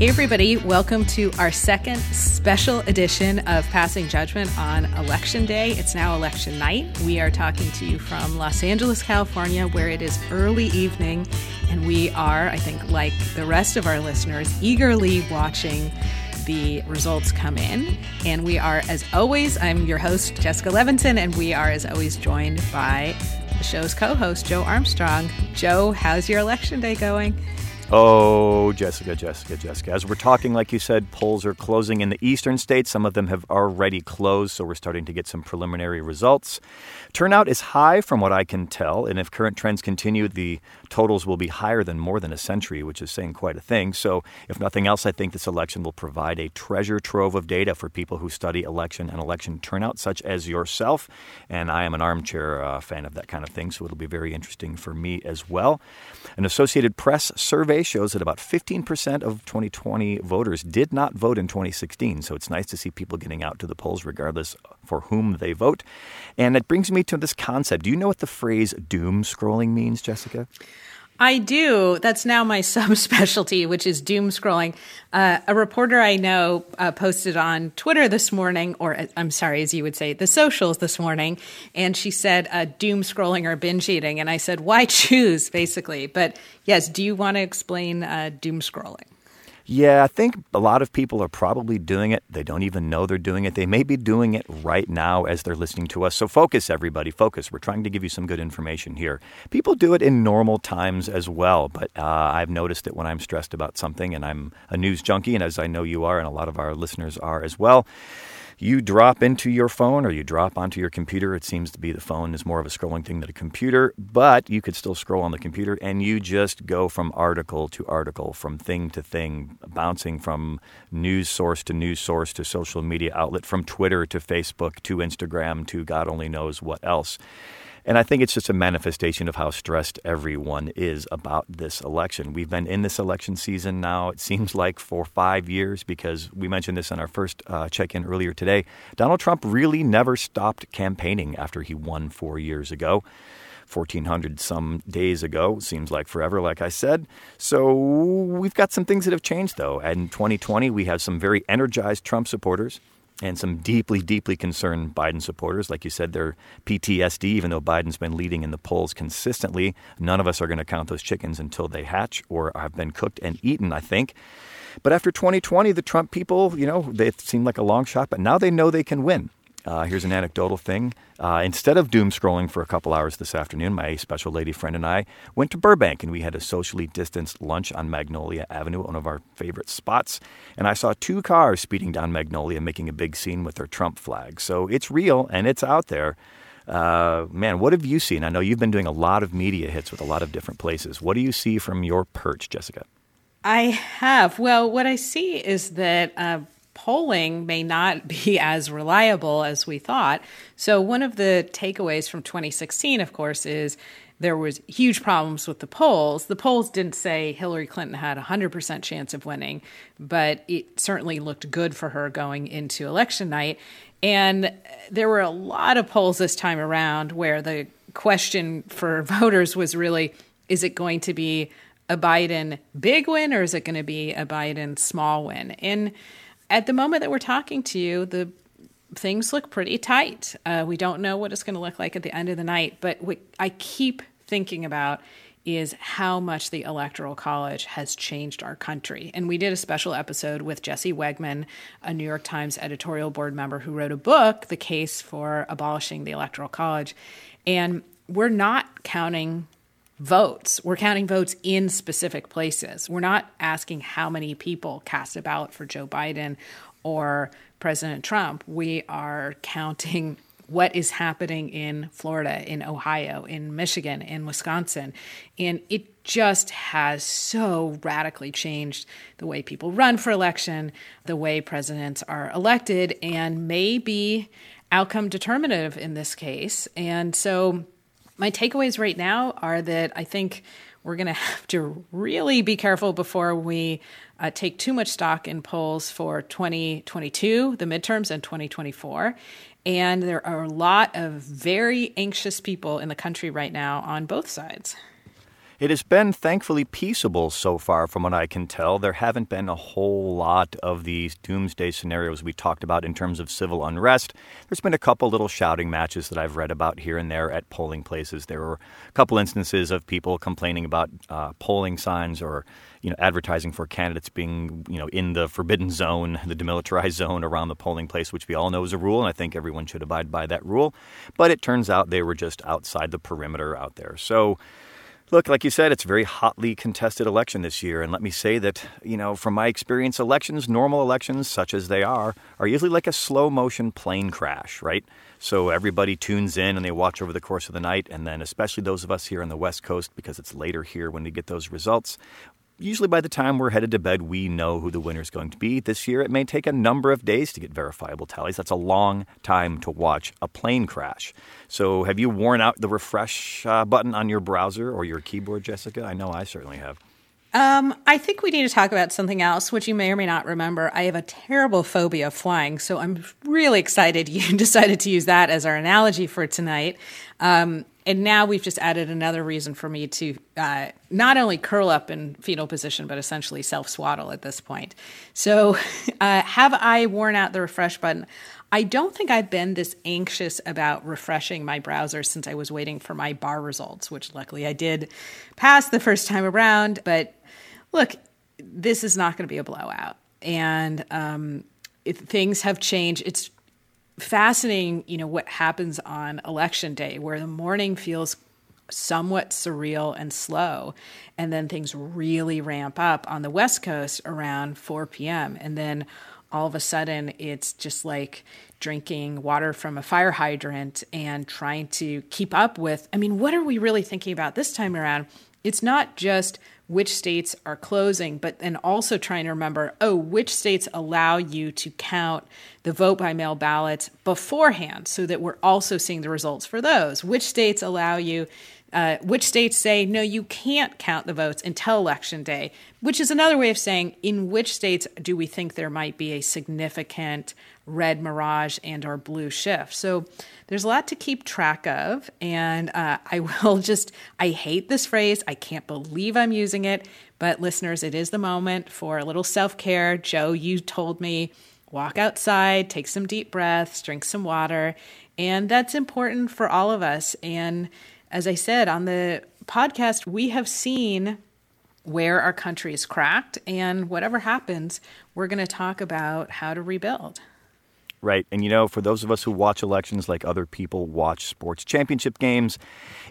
Hey, everybody, welcome to our second special edition of Passing Judgment on Election Day. It's now election night. We are talking to you from Los Angeles, California, where it is early evening, and we are, I think, like the rest of our listeners, eagerly watching the results come in. And we are, as always, I'm your host, Jessica Levinson, and we are, as always, joined by the show's co host, Joe Armstrong. Joe, how's your election day going? Oh, Jessica, Jessica, Jessica. As we're talking, like you said, polls are closing in the eastern states. Some of them have already closed, so we're starting to get some preliminary results. Turnout is high from what I can tell, and if current trends continue, the totals will be higher than more than a century, which is saying quite a thing. So, if nothing else, I think this election will provide a treasure trove of data for people who study election and election turnout, such as yourself. And I am an armchair uh, fan of that kind of thing, so it'll be very interesting for me as well. An Associated Press survey shows that about 15% of 2020 voters did not vote in 2016. So it's nice to see people getting out to the polls regardless for whom they vote. And it brings me to this concept. Do you know what the phrase doom scrolling means, Jessica? I do. That's now my subspecialty, which is doom scrolling. Uh, a reporter I know uh, posted on Twitter this morning, or uh, I'm sorry, as you would say, the socials this morning, and she said uh, doom scrolling or binge eating. And I said, why choose, basically? But yes, do you want to explain uh, doom scrolling? Yeah, I think a lot of people are probably doing it. They don't even know they're doing it. They may be doing it right now as they're listening to us. So focus, everybody, focus. We're trying to give you some good information here. People do it in normal times as well, but uh, I've noticed that when I'm stressed about something and I'm a news junkie, and as I know you are, and a lot of our listeners are as well, you drop into your phone or you drop onto your computer. It seems to be the phone is more of a scrolling thing than a computer, but you could still scroll on the computer and you just go from article to article, from thing to thing, bouncing from news source to news source to social media outlet, from Twitter to Facebook to Instagram to God only knows what else. And I think it's just a manifestation of how stressed everyone is about this election. We've been in this election season now, it seems like, for five years because we mentioned this in our first uh, check in earlier today. Donald Trump really never stopped campaigning after he won four years ago. 1400 some days ago. Seems like forever, like I said. So we've got some things that have changed, though. And in 2020, we have some very energized Trump supporters and some deeply, deeply concerned Biden supporters. Like you said, they're PTSD, even though Biden's been leading in the polls consistently. None of us are going to count those chickens until they hatch or have been cooked and eaten, I think. But after 2020, the Trump people, you know, they seemed like a long shot, but now they know they can win. Uh, here's an anecdotal thing. Uh, instead of doom scrolling for a couple hours this afternoon, my special lady friend and I went to Burbank and we had a socially distanced lunch on Magnolia Avenue, one of our favorite spots. And I saw two cars speeding down Magnolia making a big scene with their Trump flag. So it's real and it's out there. Uh, man, what have you seen? I know you've been doing a lot of media hits with a lot of different places. What do you see from your perch, Jessica? I have. Well, what I see is that uh, polling may not be as reliable as we thought. So one of the takeaways from 2016, of course, is there was huge problems with the polls. The polls didn't say Hillary Clinton had a 100% chance of winning, but it certainly looked good for her going into election night. And there were a lot of polls this time around where the question for voters was really is it going to be a Biden big win or is it going to be a Biden small win? And at the moment that we're talking to you, the things look pretty tight. Uh, we don't know what it's going to look like at the end of the night, but what I keep thinking about is how much the Electoral College has changed our country. And we did a special episode with Jesse Wegman, a New York Times editorial board member who wrote a book, The Case for Abolishing the Electoral College. And we're not counting votes. We're counting votes in specific places. We're not asking how many people cast a ballot for Joe Biden or President Trump. We are counting what is happening in Florida, in Ohio, in Michigan, in Wisconsin. And it just has so radically changed the way people run for election, the way presidents are elected, and may be outcome determinative in this case. And so my takeaways right now are that I think we're going to have to really be careful before we uh, take too much stock in polls for 2022, the midterms, and 2024. And there are a lot of very anxious people in the country right now on both sides. It has been thankfully peaceable so far, from what I can tell. There haven't been a whole lot of these doomsday scenarios we talked about in terms of civil unrest. There's been a couple little shouting matches that I've read about here and there at polling places. There were a couple instances of people complaining about uh, polling signs or you know advertising for candidates being you know in the forbidden zone, the demilitarized zone around the polling place, which we all know is a rule, and I think everyone should abide by that rule. But it turns out they were just outside the perimeter out there. So Look, like you said, it's a very hotly contested election this year. And let me say that, you know, from my experience, elections, normal elections, such as they are, are usually like a slow motion plane crash, right? So everybody tunes in and they watch over the course of the night. And then, especially those of us here on the West Coast, because it's later here when we get those results, Usually, by the time we're headed to bed, we know who the winner is going to be. This year, it may take a number of days to get verifiable tallies. That's a long time to watch a plane crash. So, have you worn out the refresh uh, button on your browser or your keyboard, Jessica? I know I certainly have. Um, I think we need to talk about something else, which you may or may not remember. I have a terrible phobia of flying, so I'm really excited you decided to use that as our analogy for tonight. Um, and now we've just added another reason for me to uh, not only curl up in fetal position, but essentially self swaddle at this point. So, uh, have I worn out the refresh button? I don't think I've been this anxious about refreshing my browser since I was waiting for my bar results, which luckily I did pass the first time around. But look, this is not going to be a blowout. And um, things have changed. It's fascinating, you know, what happens on election day, where the morning feels somewhat surreal and slow. And then things really ramp up on the West Coast around 4 p.m. And then all of a sudden, it's just like drinking water from a fire hydrant and trying to keep up with. I mean, what are we really thinking about this time around? It's not just which states are closing, but then also trying to remember oh, which states allow you to count the vote by mail ballots beforehand so that we're also seeing the results for those? Which states allow you uh, which states say, no, you can't count the votes until election day, which is another way of saying, in which states do we think there might be a significant red mirage and or blue shift? So there's a lot to keep track of. And uh, I will just, I hate this phrase. I can't believe I'm using it. But listeners, it is the moment for a little self care. Joe, you told me walk outside, take some deep breaths, drink some water. And that's important for all of us. And as I said on the podcast, we have seen where our country is cracked, and whatever happens, we're going to talk about how to rebuild. Right. And you know, for those of us who watch elections like other people watch sports championship games,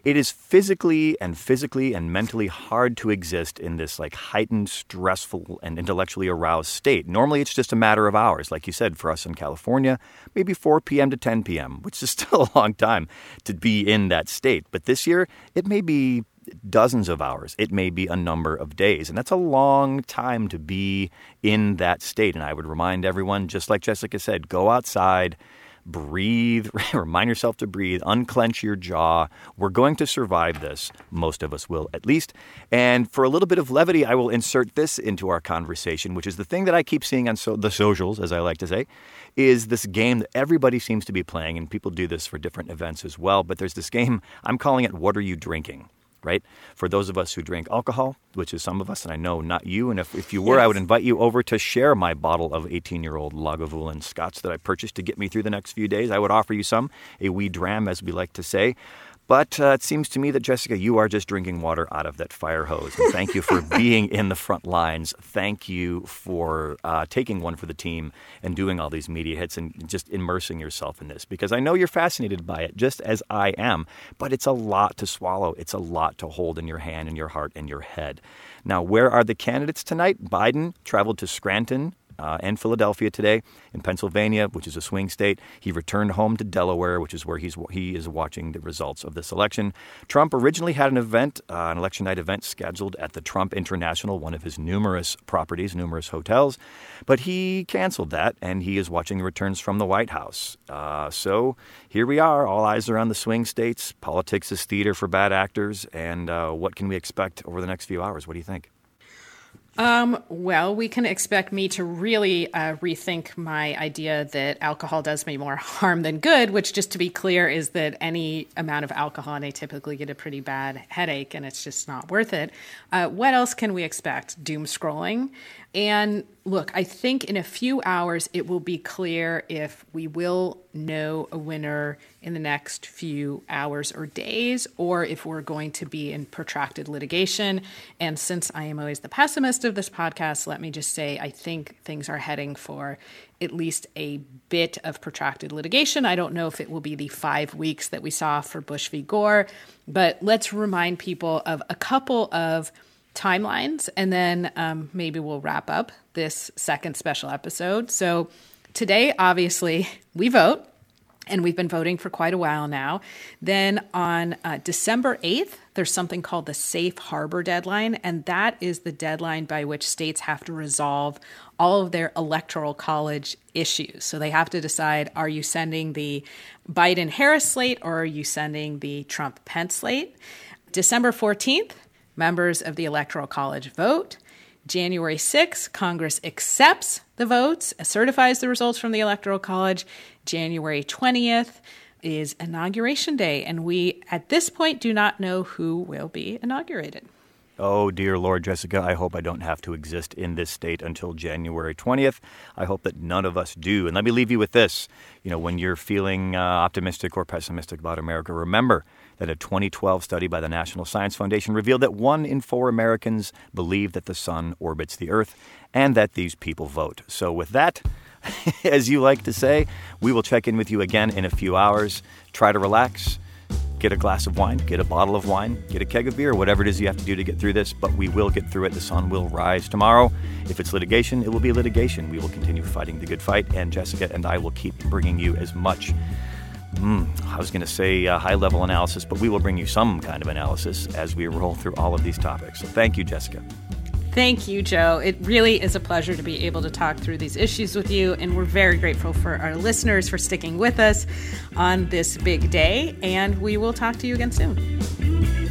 it is physically and physically and mentally hard to exist in this like heightened, stressful, and intellectually aroused state. Normally it's just a matter of hours, like you said, for us in California, maybe 4 p.m. to 10 p.m., which is still a long time to be in that state. But this year, it may be dozens of hours. It may be a number of days. And that's a long time to be in that state. And I would remind everyone, just like Jessica said, go outside, breathe, remind yourself to breathe, unclench your jaw. We're going to survive this. Most of us will, at least. And for a little bit of levity, I will insert this into our conversation, which is the thing that I keep seeing on so- the socials, as I like to say, is this game that everybody seems to be playing. And people do this for different events as well. But there's this game, I'm calling it What Are You Drinking? Right? For those of us who drink alcohol, which is some of us, and I know not you, and if, if you were, yes. I would invite you over to share my bottle of 18 year old Lagavulin Scotch that I purchased to get me through the next few days. I would offer you some, a wee dram, as we like to say. But uh, it seems to me that, Jessica, you are just drinking water out of that fire hose. And thank you for being in the front lines. Thank you for uh, taking one for the team and doing all these media hits and just immersing yourself in this because I know you're fascinated by it, just as I am. But it's a lot to swallow, it's a lot to hold in your hand and your heart and your head. Now, where are the candidates tonight? Biden traveled to Scranton uh, and Philadelphia today. In Pennsylvania, which is a swing state, he returned home to Delaware, which is where he's he is watching the results of this election. Trump originally had an event, uh, an election night event, scheduled at the Trump International, one of his numerous properties, numerous hotels, but he canceled that, and he is watching the returns from the White House. Uh, so here we are. All eyes are on the swing states. Politics is theater for bad actors, and uh, what can we expect over the next few hours? What do you think? Um, well, we can expect me to really uh, rethink my idea that alcohol does me more harm than good, which, just to be clear, is that any amount of alcohol and I typically get a pretty bad headache and it's just not worth it. Uh, what else can we expect? Doom scrolling. And look, I think in a few hours it will be clear if we will know a winner in the next few hours or days, or if we're going to be in protracted litigation. And since I am always the pessimist of this podcast, let me just say I think things are heading for at least a bit of protracted litigation. I don't know if it will be the five weeks that we saw for Bush v. Gore, but let's remind people of a couple of timelines, and then um, maybe we'll wrap up this second special episode. So, today, obviously, we vote, and we've been voting for quite a while now. Then on uh, December 8th, there's something called the Safe Harbor deadline, and that is the deadline by which states have to resolve all of their electoral college issues. So they have to decide are you sending the Biden Harris slate or are you sending the Trump Pence slate? December 14th, Members of the Electoral College vote. January 6th, Congress accepts the votes, uh, certifies the results from the Electoral College. January 20th is Inauguration Day, and we at this point do not know who will be inaugurated. Oh, dear Lord, Jessica, I hope I don't have to exist in this state until January 20th. I hope that none of us do. And let me leave you with this. You know, when you're feeling uh, optimistic or pessimistic about America, remember that a 2012 study by the National Science Foundation revealed that one in four Americans believe that the sun orbits the Earth and that these people vote. So, with that, as you like to say, we will check in with you again in a few hours. Try to relax, get a glass of wine, get a bottle of wine, get a keg of beer, whatever it is you have to do to get through this, but we will get through it. The sun will rise tomorrow. If it's litigation, it will be litigation. We will continue fighting the good fight, and Jessica and I will keep bringing you as much Mm, I was going to say uh, high level analysis, but we will bring you some kind of analysis as we roll through all of these topics. So thank you, Jessica. Thank you, Joe. It really is a pleasure to be able to talk through these issues with you, and we're very grateful for our listeners for sticking with us on this big day. And we will talk to you again soon.